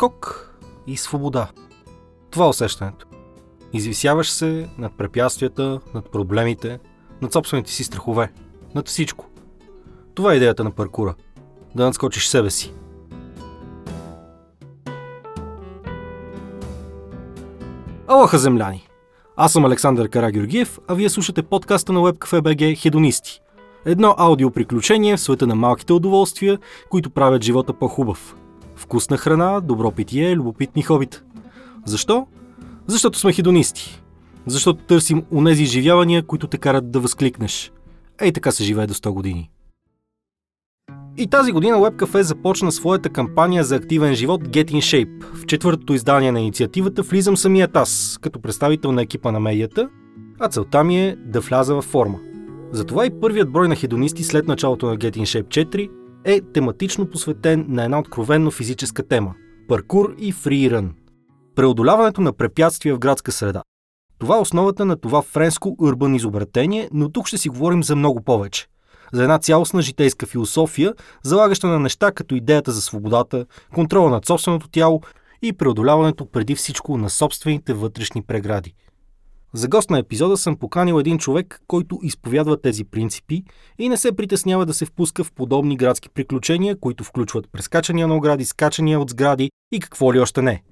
скок и свобода. Това е усещането. Извисяваш се над препятствията, над проблемите, над собствените си страхове, над всичко. Това е идеята на паркура. Да надскочиш себе си. Алаха, земляни! Аз съм Александър Карагюргиев, а вие слушате подкаста на WebCafe.bg Хедонисти. Едно аудиоприключение в света на малките удоволствия, които правят живота по-хубав. Вкусна храна, добро питие, любопитни хобита. Защо? Защото сме хедонисти. Защото търсим унези изживявания, които те карат да възкликнеш. Ей така се живее до 100 години. И тази година WebCafe започна своята кампания за активен живот Get in Shape. В четвъртото издание на инициативата влизам самият аз, като представител на екипа на медията, а целта ми е да вляза във форма. Затова и първият брой на хедонисти след началото на Get in Shape 4 е тематично посветен на една откровенно физическа тема – паркур и фрирън. Преодоляването на препятствия в градска среда. Това е основата на това френско урбан изобретение, но тук ще си говорим за много повече. За една цялостна житейска философия, залагаща на неща като идеята за свободата, контрола над собственото тяло и преодоляването преди всичко на собствените вътрешни прегради – за гост на епизода съм поканил един човек, който изповядва тези принципи и не се притеснява да се впуска в подобни градски приключения, които включват прескачания на огради, скачания от сгради и какво ли още не.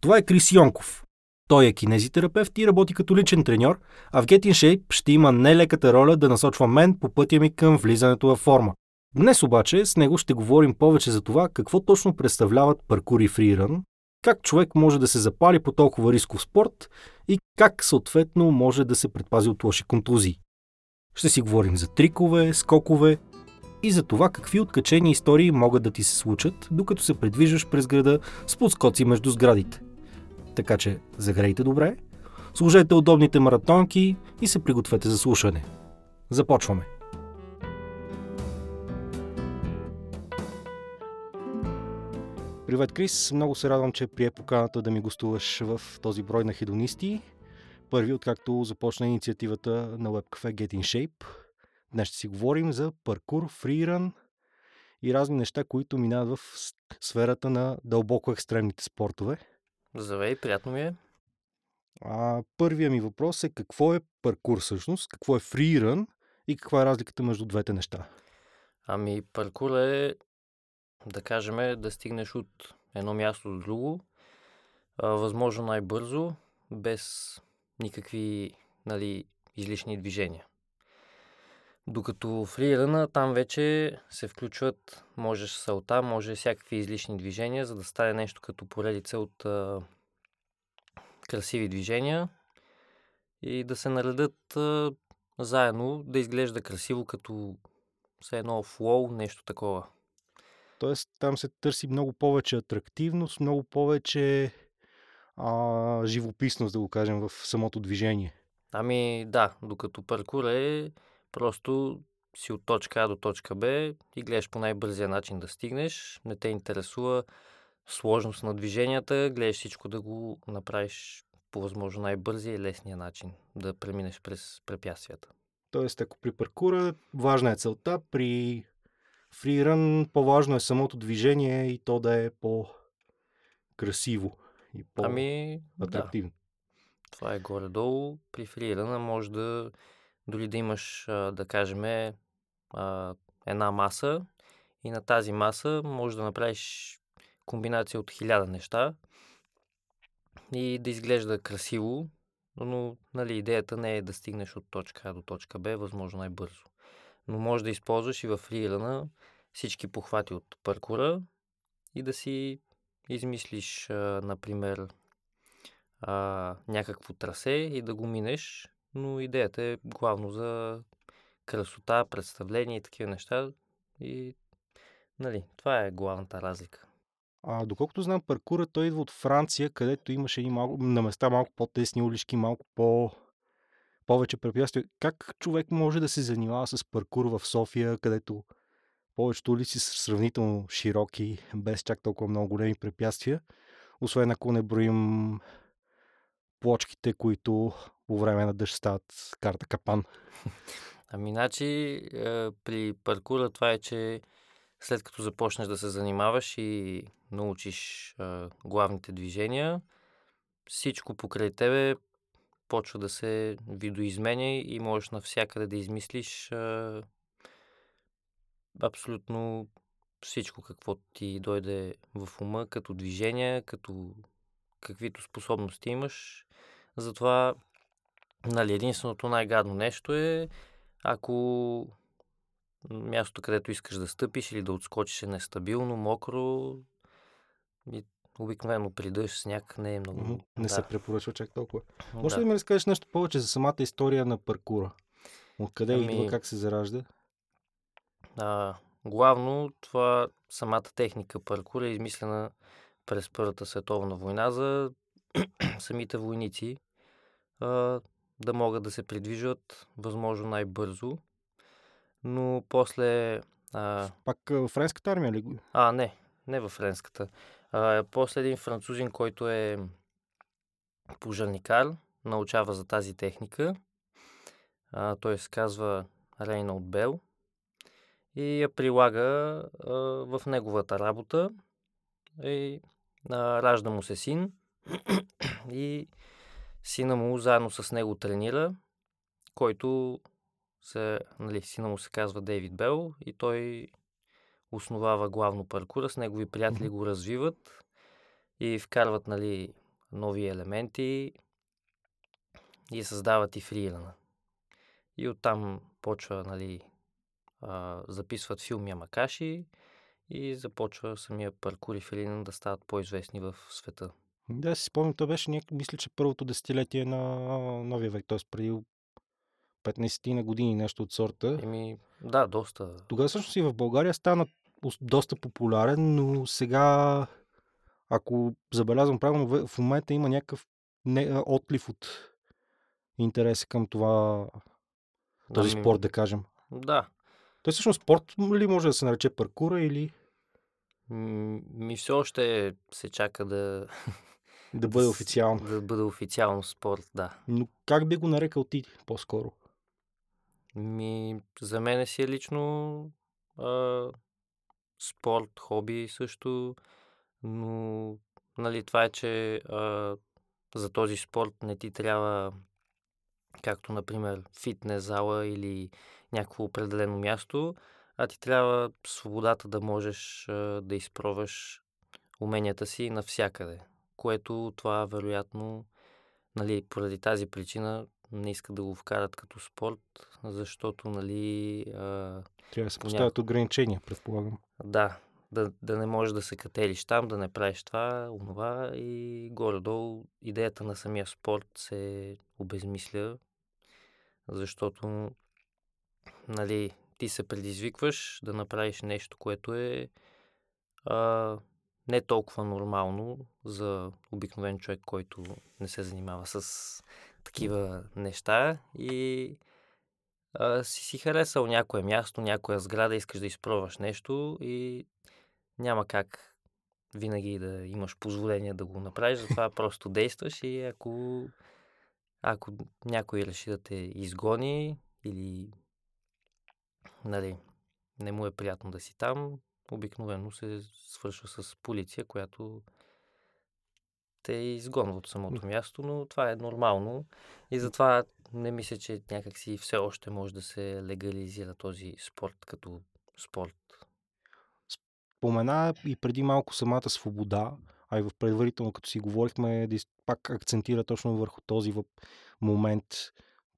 Това е Крис Йонков. Той е кинезитерапевт и работи като личен треньор, а в Get in Shape ще има нелеката роля да насочва мен по пътя ми към влизането във форма. Днес обаче с него ще говорим повече за това какво точно представляват паркур и фриран, как човек може да се запали по толкова рисков спорт и как съответно може да се предпази от лоши контузии. Ще си говорим за трикове, скокове и за това какви откачени истории могат да ти се случат, докато се предвиждаш през града с подскоци между сградите. Така че загрейте добре, служете удобните маратонки и се пригответе за слушане. Започваме! Привет, Крис! Много се радвам, че прие поканата да ми гостуваш в този брой на хедонисти. Първи, откакто започна инициативата на WebCafe Get in Shape. Днес ще си говорим за паркур, фриран и разни неща, които минават в сферата на дълбоко екстремните спортове. Здравей, приятно ми е. А, първия ми въпрос е какво е паркур всъщност, какво е фриран и каква е разликата между двете неща? Ами, паркур е да кажем, да стигнеш от едно място до друго, възможно най-бързо, без никакви нали, излишни движения. Докато в фрирана там вече се включват, можеш салта, може всякакви излишни движения, за да стане нещо като поредица от а, красиви движения и да се наредят а, заедно, да изглежда красиво като все едно флоу, нещо такова. Тоест там се търси много повече атрактивност, много повече а, живописност, да го кажем, в самото движение. Ами да, докато паркур е просто си от точка А до точка Б и гледаш по най-бързия начин да стигнеш. Не те интересува сложност на движенията, гледаш всичко да го направиш по възможно най-бързия и лесния начин, да преминеш през препятствията. Тоест, ако при паркура важна е целта, при фриран по-важно е самото движение и то да е по-красиво и по-атрактивно. Ами, да. Това е горе-долу. При фрирана може да дори да имаш, да кажем, една маса и на тази маса може да направиш комбинация от хиляда неща и да изглежда красиво, но нали, идеята не е да стигнеш от точка А до точка Б, възможно най-бързо но може да използваш и в фрирана всички похвати от паркура и да си измислиш, а, например, а, някакво трасе и да го минеш, но идеята е главно за красота, представление и такива неща. И, нали, това е главната разлика. А, доколкото знам, паркура той идва от Франция, където имаше и малко, на места малко по-тесни улички, малко по повече препятствия. Как човек може да се занимава с паркур в София, където повечето улици са сравнително широки, без чак толкова много големи препятствия, освен ако не броим плочките, които по време на дъжд стават карта капан. Ами, значи, при паркура това е, че след като започнеш да се занимаваш и научиш а, главните движения, всичко покрай тебе почва да се видоизменя и можеш навсякъде да измислиш а, абсолютно всичко, какво ти дойде в ума, като движение, като каквито способности имаш. Затова, нали, единственото най-гадно нещо е, ако мястото, където искаш да стъпиш или да отскочиш е нестабилно, мокро, и обикновено при дъжд, сняг не е много... Не да. се препоръчва чак толкова. Може да. ли ми разкажеш нещо повече за самата история на паркура? Откъде Ами- идва, как се заражда? А, главно това самата техника паркур е измислена през Първата световна война за самите войници а, да могат да се придвижват възможно най-бързо. Но после... А, Пак в френската армия ли? го- а, не, не във френската. А, после един французин, който е пожарникар, научава за тази техника. А, той се казва Рейнолд Бел и я прилага а, в неговата работа. И а, ражда му се син и сина му заедно с него тренира, който се, нали, сина му се казва Дейвид Бел и той основава главно паркура, с негови приятели го развиват и вкарват нали, нови елементи и създават и фрирана. И оттам почва, нали, а, записват филми Амакаши и започва самия паркур и фриран да стават по-известни в света. Да, си спомням, то беше, няк... мисля, че първото десетилетие на новия век, т.е. преди 15 на години, нещо от сорта. Еми, да, доста. Тогава всъщност и в България стана доста популярен, но сега, ако забелязвам правилно, в- момента има някакъв не, отлив от интерес към това, този Ами, спорт, да кажем. Да. Той всъщност спорт ли може да се нарече паркура или Ми все още се чака да, да бъде официално? да бъде официално спорт, да. Но как би го нарекал ти по-скоро? Ми, за мен си е лично а, спорт, хоби също, но нали, това е, че а, за този спорт не ти трябва, както например фитнес зала или някакво определено място, а ти трябва свободата да можеш а, да изпробваш уменията си навсякъде, което това вероятно, нали, поради тази причина не искат да го вкарат като спорт, защото, нали, а, Трябва да се поставят ограничения, предполагам. да, да, да не можеш да се катериш там, да не правиш това, онова и горе-долу идеята на самия спорт се обезмисля, защото нали, ти се предизвикваш да направиш нещо, което е а, не толкова нормално за обикновен човек, който не се занимава с такива неща и а, си си харесал някое място, някоя сграда, искаш да изпробваш нещо и няма как винаги да имаш позволение да го направиш, затова просто действаш и ако, ако някой реши да те изгони или нали, не му е приятно да си там, обикновено се свършва с полиция, която те изгонва от самото място, но това е нормално и затова не мисля, че някакси все още може да се легализира този спорт като спорт. Спомена и преди малко самата свобода, а и в предварително, като си говорихме, да пак акцентира точно върху този момент.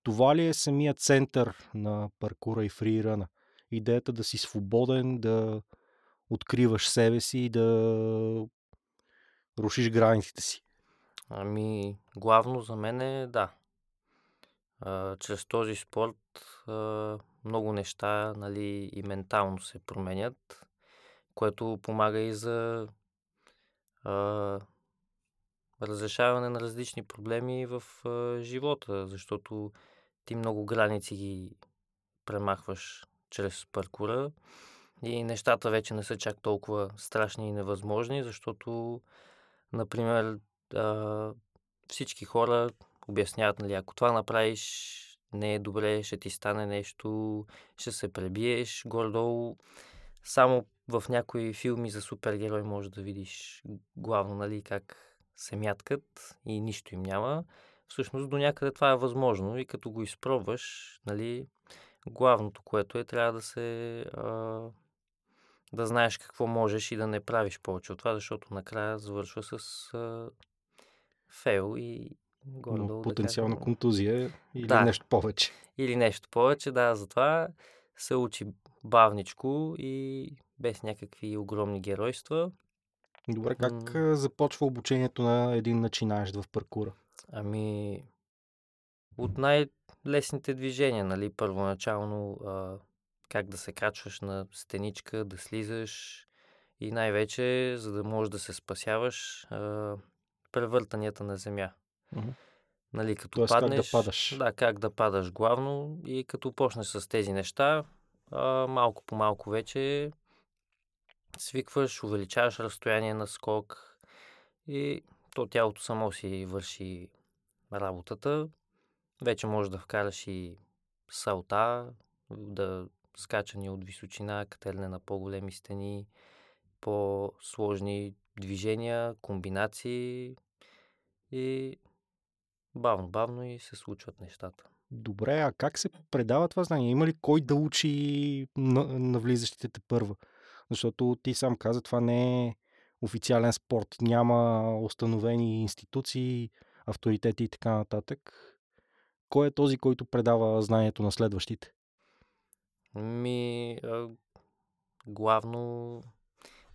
Това ли е самия център на паркура и фрирана? Идеята да си свободен, да откриваш себе си и да рушиш границите си. Ами, главно за мен е да. А, чрез този спорт а, много неща нали, и ментално се променят, което помага и за а, разрешаване на различни проблеми в а, живота, защото ти много граници ги премахваш чрез паркура и нещата вече не са чак толкова страшни и невъзможни, защото, например, а, всички хора обясняват, нали, ако това направиш, не е добре, ще ти стане нещо, ще се пребиеш, горе-долу. Само в някои филми за супергерой може да видиш главно, нали, как се мяткат и нищо им няма. Всъщност до някъде това е възможно и като го изпробваш, нали, главното, което е, трябва да се а, да знаеш какво можеш и да не правиш повече от това, защото накрая завършва с а, фейл и горе Потенциална да контузия или да. нещо повече. Или нещо повече, да, затова се учи бавничко и без някакви огромни геройства. Добре, как м- започва обучението на един начинаещ в паркура? Ами, от най-лесните движения, нали, първоначално а, как да се качваш на стеничка, да слизаш и най-вече, за да можеш да се спасяваш, а, превъртанията на земя. Mm-hmm. Нали, като Тоест, паднеш, как да падаш. Да, как да падаш главно и като почнеш с тези неща, а, малко по малко вече свикваш, увеличаваш разстояние на скок и то тялото само си върши работата. Вече можеш да вкараш и салта, да скачане от височина, катерне на по-големи стени, по-сложни движения, комбинации и бавно-бавно и се случват нещата. Добре, а как се предава това знание? Има ли кой да учи на, на влизащите те първа? Защото ти сам каза, това не е официален спорт. Няма установени институции, авторитети и така нататък. Кой е този, който предава знанието на следващите? Ми, а, главно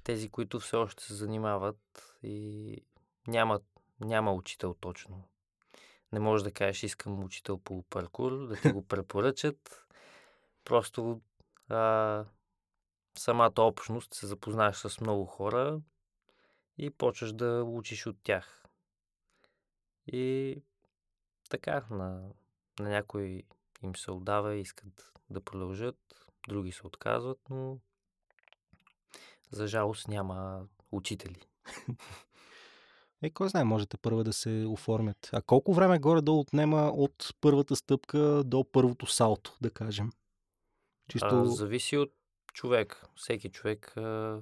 тези, които все още се занимават и нямат, няма учител точно. Не можеш да кажеш, искам учител по паркур, да ти го препоръчат. Просто а, самата общност се запознаеш с много хора и почваш да учиш от тях. И така, на, на някой им се отдава и искат да продължат, други се отказват, но за жалост няма учители. Е, кой знае, можете първо да се оформят. А колко време горе-долу отнема от първата стъпка до първото салто, да кажем? Чисто... А, зависи от човек. Всеки човек а,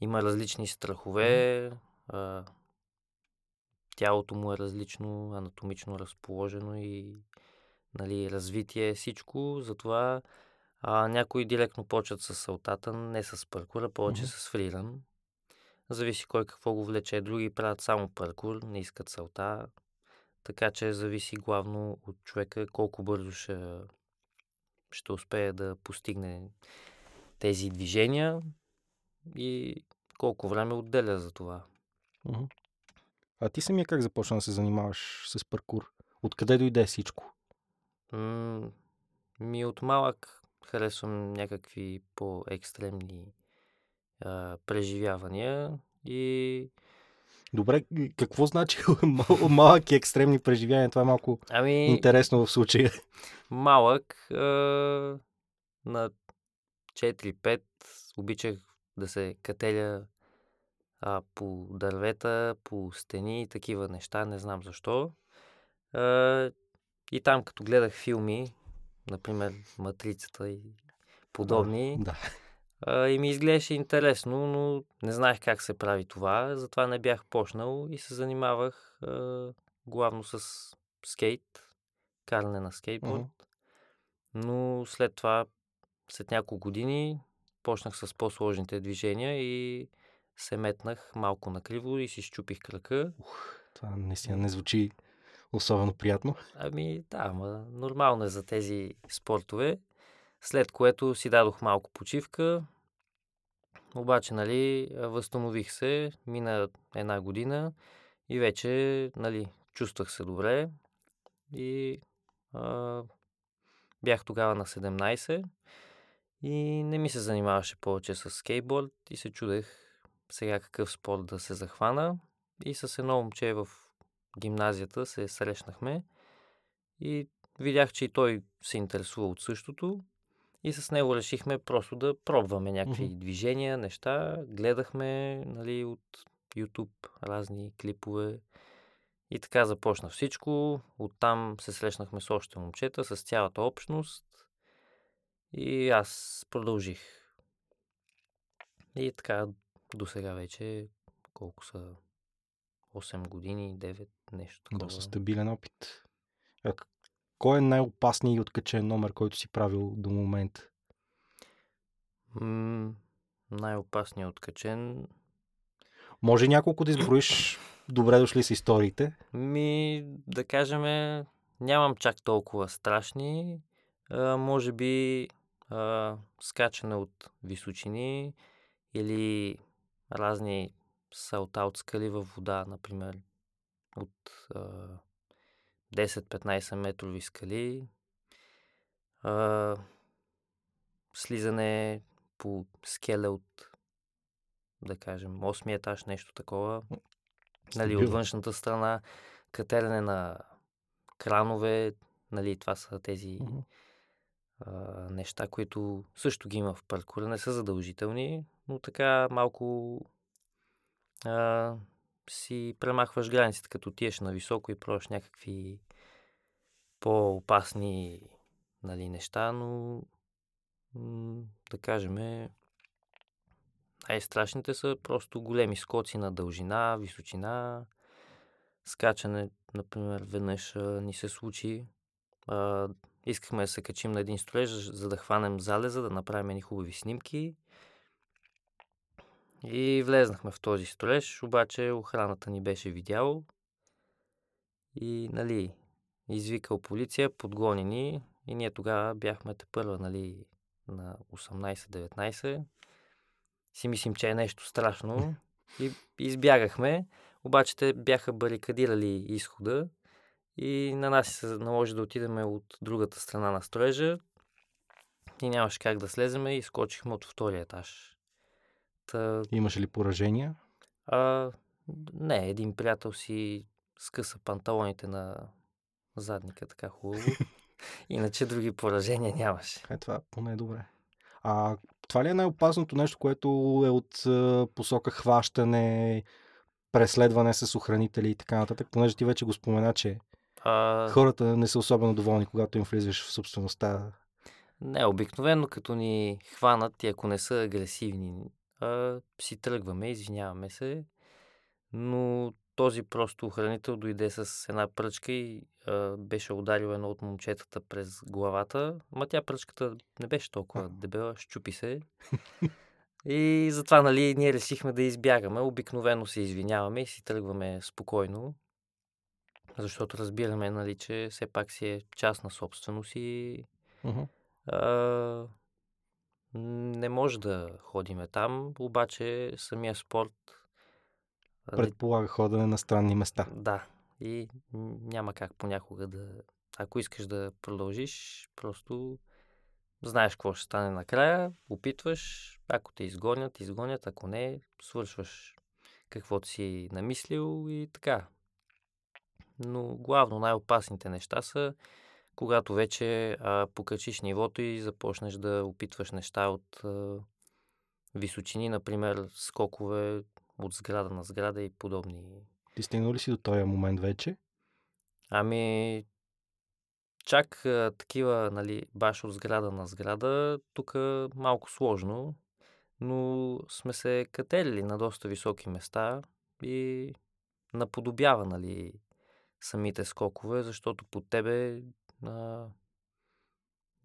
има различни страхове, а, тялото му е различно, анатомично разположено и нали, развитие, всичко. Затова а, някои директно почват с салтата, не с паркура, повече mm-hmm. с фриран. Зависи кой какво го влече. Други правят само паркур, не искат салта. Така че зависи главно от човека колко бързо ще, ще успее да постигне тези движения и колко време отделя за това. А ти самия как започна да се занимаваш с паркур? Откъде дойде всичко? М- ми от малък харесвам някакви по-екстремни а, преживявания и... Добре, какво значи мал- малък и екстремни преживявания? Това е малко ами, интересно в случая. Малък а, на 4-5 обичах да се кателя а, по дървета, по стени и такива неща, не знам защо. А, и там, като гледах филми, например Матрицата и подобни, да. а, и ми изглеждаше интересно, но не знаех как се прави това, затова не бях почнал и се занимавах а, главно с скейт, каране на скейтборд. Но след това, след няколко години, почнах с по-сложните движения и се метнах малко накриво и си щупих крака. Ух, това наистина не звучи особено приятно. Ами да, ама нормално е за тези спортове. След което си дадох малко почивка. Обаче, нали, възстанових се, мина една година и вече, нали, чувствах се добре. И а, бях тогава на 17 и не ми се занимаваше повече с скейтборд и се чудех сега какъв спорт да се захвана. И с едно момче в гимназията се срещнахме и видях, че и той се интересува от същото. И с него решихме просто да пробваме някакви mm-hmm. движения, неща. Гледахме нали, от YouTube разни клипове. И така започна всичко. Оттам се срещнахме с още момчета, с цялата общност. И аз продължих. И така, до сега вече колко са 8 години, 9, нещо такова. Доста стабилен опит. А, к- кой е най-опасният и откачен номер, който си правил до момента? М, най-опасният откачен. Може няколко да изброиш добре дошли с историите. Ми, да кажем, нямам чак толкова страшни. А, може би а, скачане от височини или разни салтаут скали във вода, например, от а, 10-15 метрови скали. А, слизане по скеле от, да кажем, 8 етаж, нещо такова. Нали, от външната страна, катерене на кранове, нали, това са тези а, неща, които също ги има в паркура, не са задължителни, но така малко а, си премахваш границите, като отиеш на високо и пробваш някакви по-опасни нали, неща, но да кажем най-страшните са просто големи скоци на дължина, височина, скачане, например, веднъж ни се случи. А, искахме да се качим на един строеж, за да хванем залеза, да направим едни хубави снимки. И влезнахме в този строеж, обаче охраната ни беше видял и, нали, извикал полиция, подгони ни и ние тогава бяхме те първа, нали, на 18-19. Си мислим, че е нещо страшно и избягахме, обаче те бяха барикадирали изхода и на нас се наложи да отидем от другата страна на строежа и нямаше как да слеземе и скочихме от втория етаж. Та, Имаше ли поражения? а, не, един приятел си скъса панталоните на задника така хубаво. Иначе други поражения нямаше. Е, това поне е добре. А това ли е най-опасното нещо, което е от а, посока хващане, преследване с охранители и така нататък? Понеже ти вече го спомена, че А, хората не са особено доволни, когато им влизаш в собствеността. не, обикновено като ни хванат и ако не са агресивни, а, си тръгваме, извиняваме се. Но този просто охранител дойде с една пръчка и а, беше ударил едно от момчетата през главата. Ма тя пръчката не беше толкова дебела, щупи се. И затова, нали, ние решихме да избягаме. Обикновено се извиняваме и си тръгваме спокойно. Защото разбираме, нали, че все пак си е частна собственост и Мгм. а, не може да ходиме там, обаче самия спорт Предполага ходене на странни места. да, и няма как понякога да... Ако искаш да продължиш, просто знаеш какво ще стане накрая, опитваш, ако те изгонят, изгонят, ако не, свършваш каквото си намислил и така. Но главно най-опасните неща са, когато вече а, покачиш нивото и започнеш да опитваш неща от а, височини, например скокове от сграда на сграда и подобни Ти стигнал ли си до този момент вече? Ами, чак а, такива, нали, баш от сграда на сграда, тук малко сложно, но сме се катерили на доста високи места и наподобява, нали, самите скокове, защото под тебе а,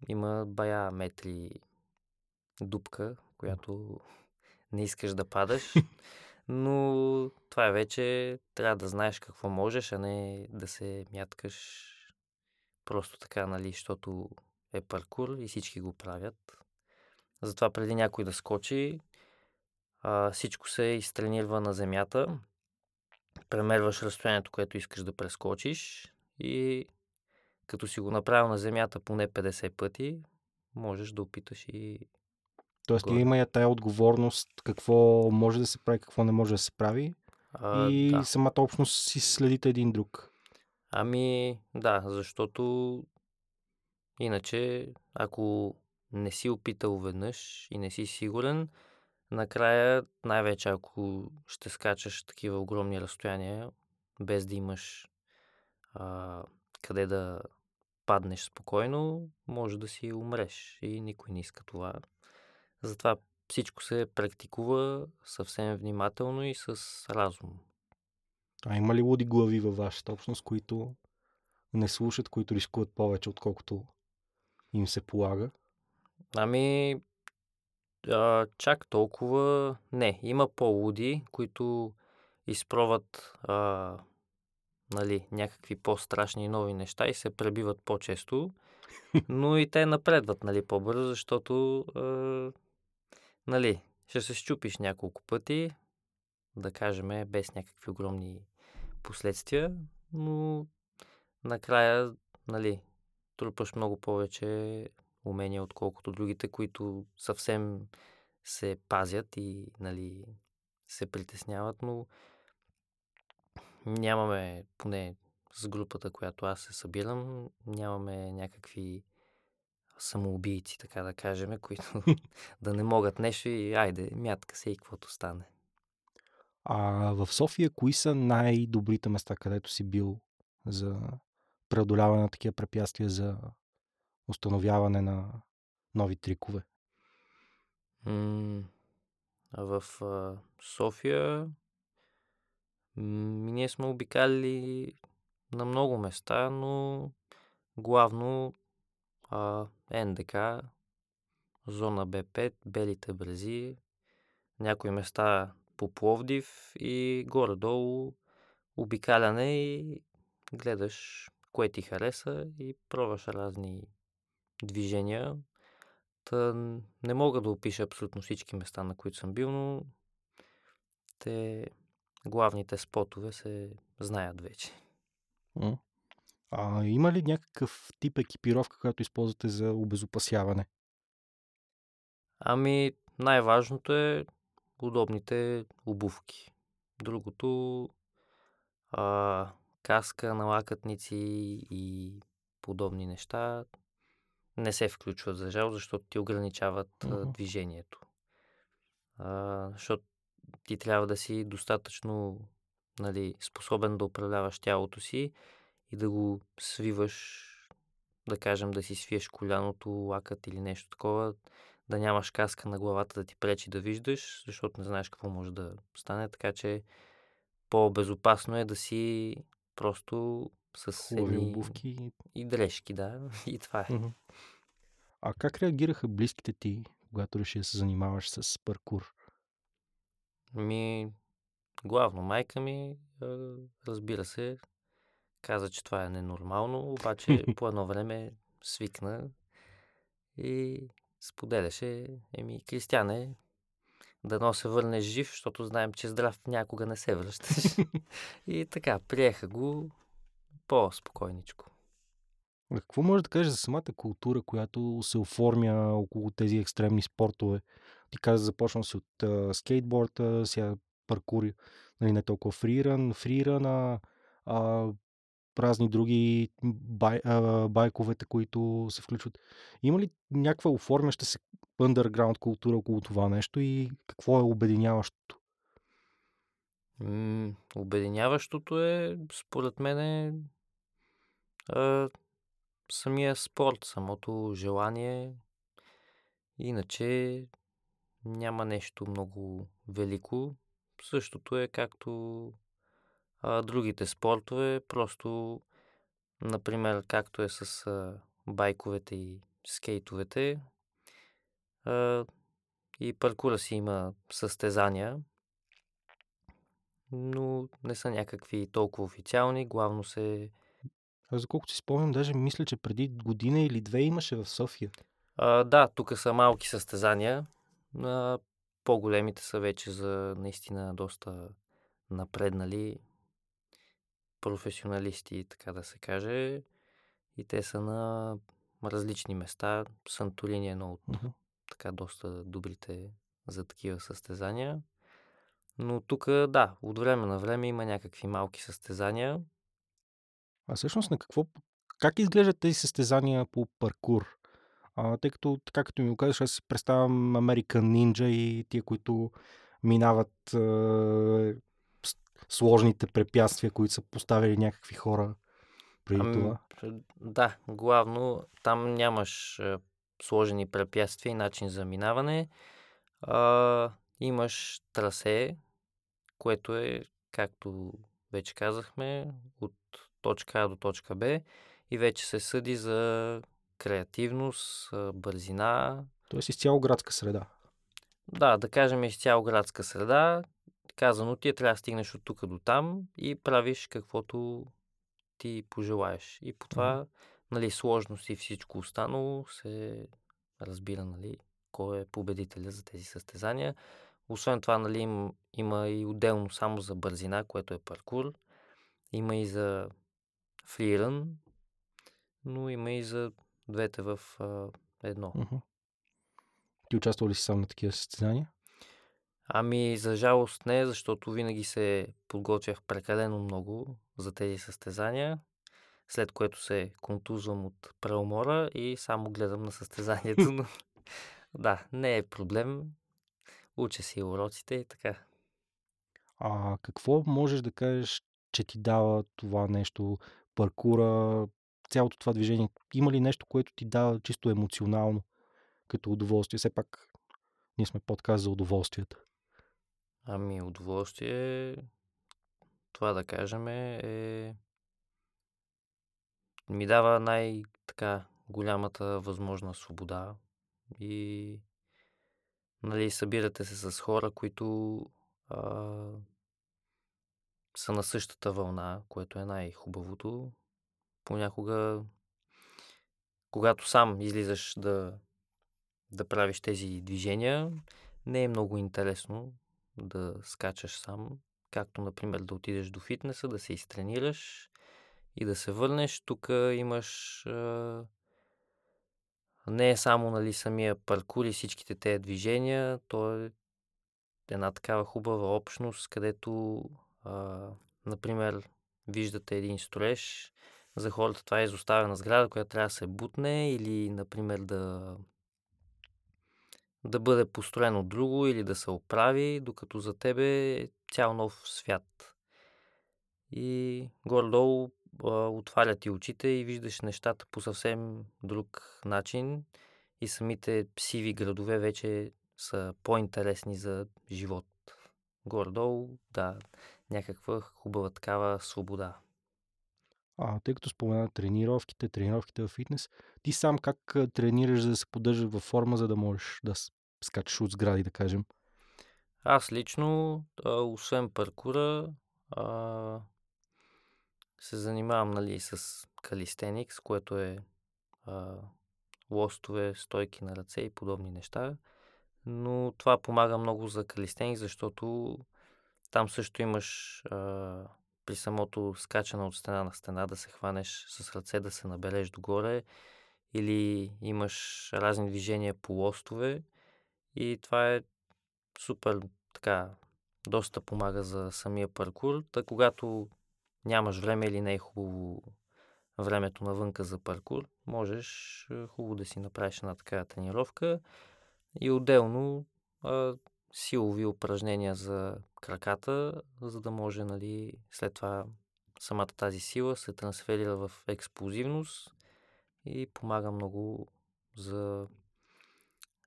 има бая метри дупка, която не искаш да падаш. Но това е вече, трябва да знаеш какво можеш, а не да се мяткаш просто така, нали, защото е паркур и всички го правят. Затова преди някой да скочи, а, всичко се изтренирва на земята, премерваш разстоянието, което искаш да прескочиш и като си го направил на земята поне 50 пъти, можеш да опиташ и Тоест Горе. има я тая отговорност какво може да се прави, какво не може да се прави а, и да. самата общност си следите един друг. Ами, да, защото иначе, ако не си опитал веднъж и не си сигурен, накрая, най-вече ако ще скачаш такива огромни разстояния, без да имаш а, къде да паднеш спокойно, може да си умреш и никой не иска това. Затова всичко се практикува съвсем внимателно и с разум. А има ли луди глави във вашата общност, които не слушат, които рискуват повече, отколкото им се полага? Ами, а, чак толкова не. Има по-луди, които изпробват а, нали, някакви по-страшни нови неща и се пребиват по-често, но и те напредват нали, по-бързо, защото а, нали, ще се щупиш няколко пъти, да кажем, без някакви огромни последствия, но накрая, нали, трупаш много повече умения, отколкото другите, които съвсем се пазят и, нали, се притесняват, но нямаме, поне с групата, която аз се събирам, нямаме някакви самоубийци, така да кажем, които да не могат нещо и айде, мятка се и каквото стане. А в София, кои са най-добрите места, където си бил за преодоляване на такива препятствия за установяване на нови трикове? М- в София ние сме обикали на много места, но главно а, НДК, зона Б5, Белите брези, някои места по Пловдив и горе-долу обикаляне и гледаш кое ти хареса и пробваш разни движения. Та не мога да опиша абсолютно всички места, на които съм бил, но те главните спотове се знаят вече. А има ли някакъв тип екипировка, която използвате за обезопасяване? Ами, най-важното е удобните обувки. Другото, а, каска, налакътници и подобни неща не се включват за жал, защото ти ограничават uh-huh. движението. А, защото ти трябва да си достатъчно нали, способен да управляваш тялото си и да го свиваш, да кажем, да си свиеш коляното, лакът или нещо такова, да нямаш каска на главата да ти пречи да виждаш, защото не знаеш какво може да стане, така че по-безопасно е да си просто с Хубави едни... обувки. И дрежки, да. И това е. А как реагираха близките ти, когато реши да се занимаваш с паркур? Ми, главно майка ми, разбира се, каза, че това е ненормално, обаче по едно време свикна и споделяше, еми, Кристияне, да се върнеш жив, защото знаем, че здрав някога не се връщаш. и така, приеха го по-спокойничко. Какво може да кажеш за самата култура, която се оформя около тези екстремни спортове? Ти каза, започна си от а, скейтборда, сега паркури, нали, не толкова фриран, фриран, а, а разни други бай, а, байковете, които се включват. Има ли някаква оформяща се underground култура около това нещо и какво е обединяващото? М- обединяващото е, според мен, е, е самия спорт, самото желание. Иначе няма нещо много велико. Същото е както а, другите спортове, просто, например, както е с а, байковете и скейтовете, а, и паркура си има състезания, но не са някакви толкова официални, главно се... Аз за колкото си спомням, даже мисля, че преди година или две имаше в София. А, да, тук са малки състезания. А, по-големите са вече за наистина доста напреднали професионалисти, така да се каже. И те са на различни места. Санторини е едно от uh-huh. така доста добрите за такива състезания. Но тук, да, от време на време има някакви малки състезания. А всъщност на какво, как изглеждат тези състезания по паркур? А, тъй като, така като ми го казваш, аз си представям American Ninja и тия, които минават е, сложните препятствия, които са поставили някакви хора преди ами, това. Да, главно там нямаш е, сложени препятствия и начин за минаване. а, имаш трасе, което е, както вече казахме, от точка А до точка Б и вече се съди за креативност, бързина. Тоест изцяло градска среда. Да, да кажем изцяло градска среда. Казано ти е, трябва да стигнеш от тук до там и правиш каквото ти пожелаеш. И по това, mm-hmm. нали, сложност и всичко останало се разбира, нали, кой е победителя за тези състезания. Освен това, нали, им, има и отделно само за бързина, което е паркур. Има и за фриран, но има и за двете в а, едно. Uh-huh. Ти участвал ли си сам на такива състезания? Ами, за жалост не, защото винаги се подготвях прекалено много за тези състезания, след което се контузвам от преумора и само гледам на състезанието. Но, да, не е проблем. Уча си уроците и така. А какво можеш да кажеш, че ти дава това нещо, паркура, цялото това движение? Има ли нещо, което ти дава чисто емоционално като удоволствие? Все пак ние сме подкаст за удоволствията. Ами, удоволствие, това да кажем е... Ми дава най-така голямата възможна свобода и нали, събирате се с хора, които а, са на същата вълна, което е най-хубавото. Понякога, когато сам излизаш да, да правиш тези движения, не е много интересно да скачаш сам, както например да отидеш до фитнеса, да се изтренираш и да се върнеш. Тук имаш а, не е само нали, самия паркур и всичките тези движения, то е една такава хубава общност, където а, например виждате един строеж, за хората това е изоставена сграда, която трябва да се бутне или например да да бъде построено друго или да се оправи, докато за тебе е цял нов свят. И горе-долу отваря ти очите и виждаш нещата по съвсем друг начин и самите сиви градове вече са по-интересни за живот. Горе-долу, да, някаква хубава такава свобода. А, тъй като спомена тренировките, тренировките в фитнес, ти сам как тренираш, за да се поддържаш във форма, за да можеш да скачаш от сгради, да кажем? Аз лично, а, освен паркура, а, се занимавам нали, с калистеникс, което е а, лостове, стойки на ръце и подобни неща. Но това помага много за калистеникс, защото там също имаш а, при самото скачане от стена на стена да се хванеш с ръце, да се набереш догоре или имаш разни движения по лостове и това е супер така, доста помага за самия паркур. Та когато нямаш време или не е хубаво времето навънка за паркур, можеш хубаво да си направиш една такава тренировка и отделно а, силови упражнения за краката, за да може нали, след това самата тази сила се трансферира в експлозивност и помага много за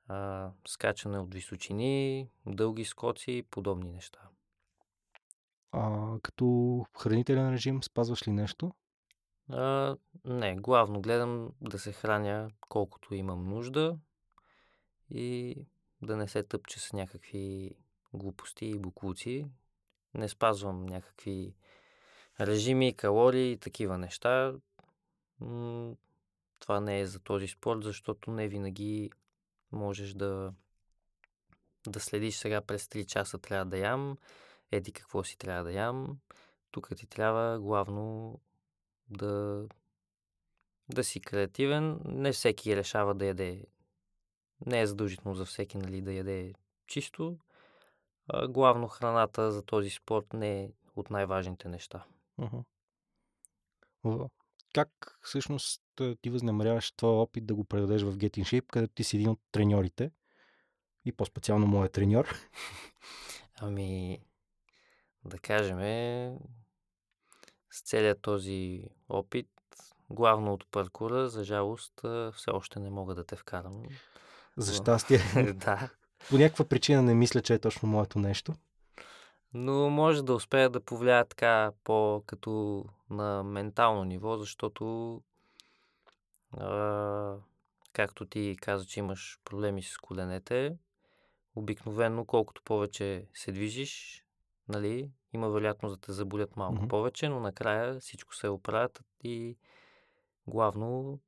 а, скачане от височини, дълги скоци и подобни неща. А, като хранителен режим спазваш ли нещо? А, не, главно гледам да се храня колкото имам нужда и да не се тъпче с някакви глупости и буклуци. Не спазвам някакви режими, калории и такива неща. Това не е за този спорт, защото не винаги можеш да, да следиш сега през 3 часа трябва да ям, еди какво си трябва да ям. Тук ти трябва главно да, да си креативен. Не всеки решава да яде. Не е задължително за всеки нали, да яде чисто. А, главно храната за този спорт не е от най-важните неща. Uh-huh. Как всъщност ти възнамеряваш твоя опит да го предадеш в Getting Shape, където ти си един от треньорите и по-специално моят треньор? Ами, да кажем, с целият този опит, главно от паркура, за жалост, все още не мога да те вкарам. За щастие. да. По някаква причина не мисля, че е точно моето нещо. Но може да успея да повлия така по-като на ментално ниво, защото а, както ти каза, че имаш проблеми с коленете, обикновено колкото повече се движиш, нали, има вероятност да те заболят малко mm-hmm. повече, но накрая всичко се оправят и главно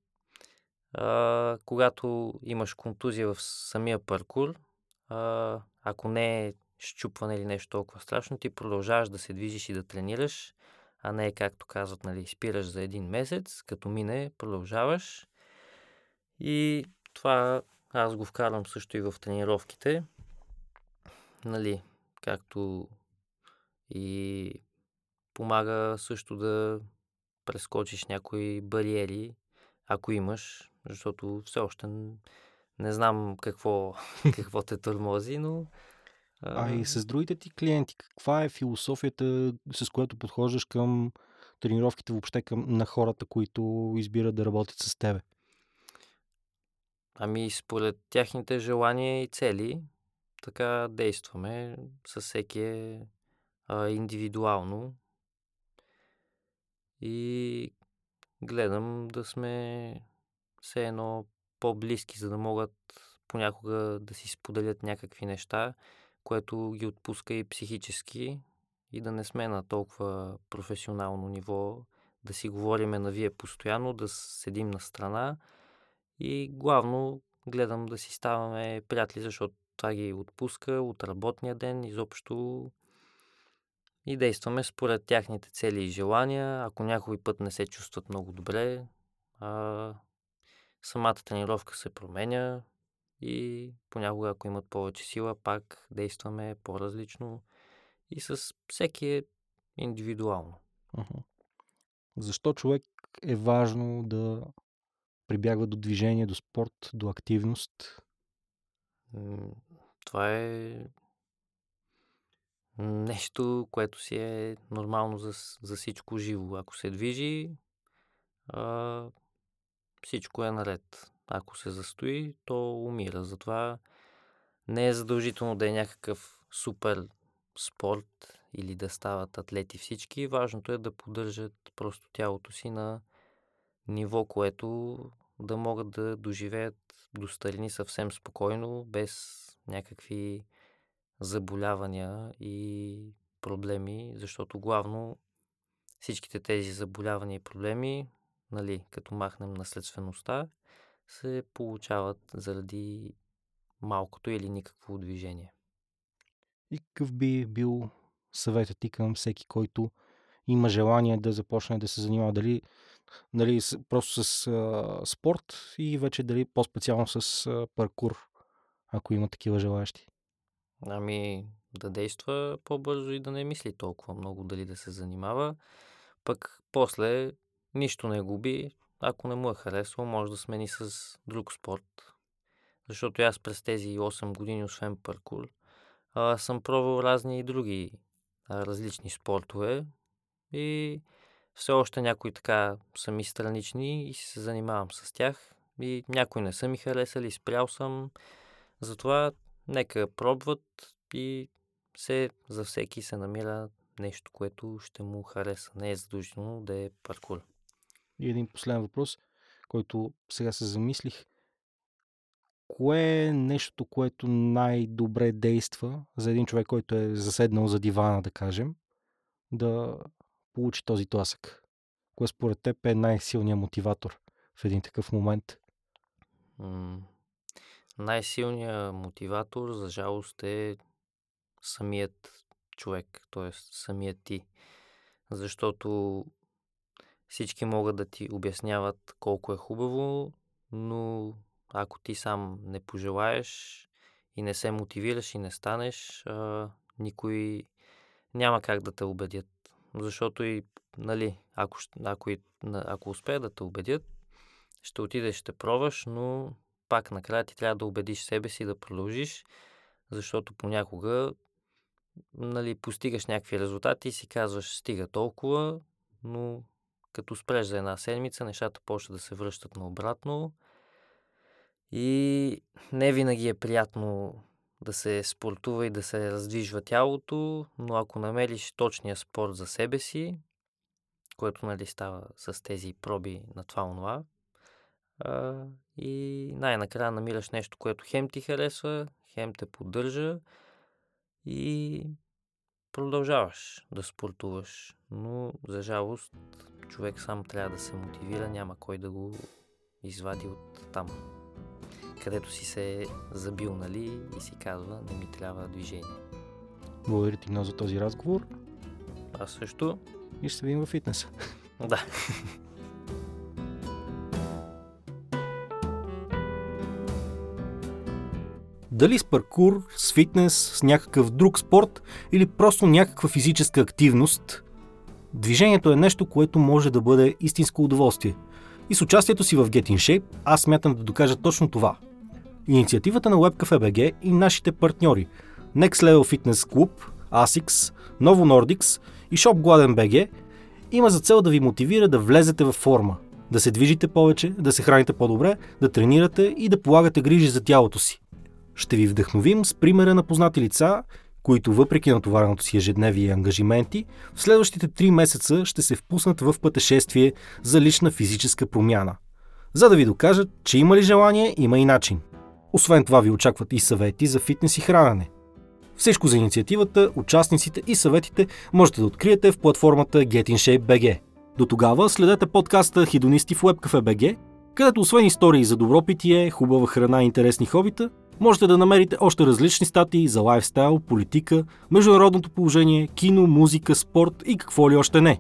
а, когато имаш контузия в самия паркур, а, ако не е щупване или нещо толкова страшно, ти продължаваш да се движиш и да тренираш, а не както казват, нали, спираш за един месец, като мине, продължаваш. И това аз го вкарвам също и в тренировките. Нали, както и помага също да прескочиш някои бариери, ако имаш, защото все още не знам какво, какво те тормози, но... А... а и с другите ти клиенти, каква е философията, с която подхождаш към тренировките въобще към, на хората, които избират да работят с тебе? Ами според тяхните желания и цели, така действаме. Със всеки е а, индивидуално. И гледам да сме все едно по-близки, за да могат понякога да си споделят някакви неща, което ги отпуска и психически и да не сме на толкова професионално ниво, да си говориме на вие постоянно, да седим на страна и главно гледам да си ставаме приятели, защото това ги отпуска от работния ден, изобщо и действаме според тяхните цели и желания. Ако някой път не се чувстват много добре, а, самата тренировка се променя и понякога, ако имат повече сила, пак действаме по-различно и с всеки е индивидуално. Uh-huh. Защо човек е важно да прибягва до движение, до спорт, до активност? Това е нещо, което си е нормално за, за всичко живо. Ако се движи, а, всичко е наред. Ако се застои, то умира. Затова не е задължително да е някакъв супер спорт или да стават атлети всички. Важното е да поддържат просто тялото си на ниво, което да могат да доживеят до старини съвсем спокойно, без някакви заболявания и проблеми, защото главно всичките тези заболявания и проблеми, нали, като махнем наследствеността, се получават заради малкото или никакво движение. И какъв би бил съветът ти към всеки, който има желание да започне да се занимава дали, дали просто с а, спорт и вече дали по-специално с а, паркур, ако има такива желаящи? Ами да действа по-бързо и да не мисли толкова много дали да се занимава. Пък после нищо не губи. Ако не му е харесало, може да смени с друг спорт. Защото аз през тези 8 години, освен паркур, а, съм пробвал разни и други а, различни спортове. И все още някои така са ми странични и се занимавам с тях. И някои не са ми харесали, спрял съм. Затова нека пробват и се, за всеки се намира нещо, което ще му хареса. Не е задължително да е паркур. И един последен въпрос, който сега се замислих. Кое е нещото, което най-добре действа за един човек, който е заседнал за дивана, да кажем, да получи този тласък? Кое според теб е най-силният мотиватор в един такъв момент? най-силният мотиватор, за жалост, е самият човек, т.е. самият ти. Защото всички могат да ти обясняват колко е хубаво, но ако ти сам не пожелаеш и не се мотивираш и не станеш, а, никой няма как да те убедят. Защото и, нали, ако, ако, ако успеят да те убедят, ще отидеш, ще пробваш, но пак накрая ти трябва да убедиш себе си да продължиш, защото понякога нали, постигаш някакви резултати и си казваш стига толкова, но като спреш за една седмица, нещата почват да се връщат наобратно и не винаги е приятно да се спортува и да се раздвижва тялото, но ако намериш точния спорт за себе си, което нали става с тези проби на това онова, и най-накрая намираш нещо, което хем ти харесва, хем те поддържа и продължаваш да спортуваш. Но, за жалост, човек сам трябва да се мотивира, няма кой да го извади от там, където си се е забил, нали, и си казва, не ми трябва движение. Благодаря ти много за този разговор. Аз също. И ще се видим във фитнеса. Да. Дали с паркур, с фитнес, с някакъв друг спорт или просто някаква физическа активност, движението е нещо, което може да бъде истинско удоволствие. И с участието си в Get in Shape аз смятам да докажа точно това. Инициативата на WebCafe.bg и нашите партньори Next Level Fitness Club, ASICS, Novo Nordics и Shop Gладен BG има за цел да ви мотивира да влезете във форма, да се движите повече, да се храните по-добре, да тренирате и да полагате грижи за тялото си. Ще ви вдъхновим с примера на познати лица, които въпреки натовареното си ежедневие и ангажименти, в следващите 3 месеца ще се впуснат в пътешествие за лична физическа промяна. За да ви докажат, че има ли желание, има и начин. Освен това ви очакват и съвети за фитнес и хранене. Всичко за инициативата, участниците и съветите можете да откриете в платформата Get in Shape BG. До тогава следете подкаста Хидонисти в WebCafe BG, където освен истории за добро питие, хубава храна и интересни хобита, можете да намерите още различни статии за лайфстайл, политика, международното положение, кино, музика, спорт и какво ли още не.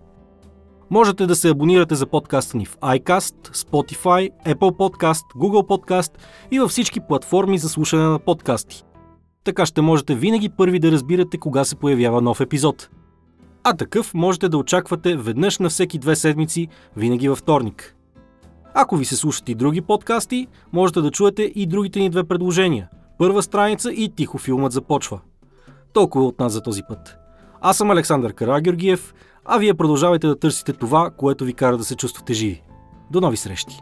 Можете да се абонирате за подкаста ни в iCast, Spotify, Apple Podcast, Google Podcast и във всички платформи за слушане на подкасти. Така ще можете винаги първи да разбирате кога се появява нов епизод. А такъв можете да очаквате веднъж на всеки две седмици, винаги във вторник. Ако ви се слушат и други подкасти, можете да чуете и другите ни две предложения. Първа страница и тихо филмът започва. Толкова от нас за този път. Аз съм Александър Карагеоргиев, а вие продължавайте да търсите това, което ви кара да се чувствате живи. До нови срещи!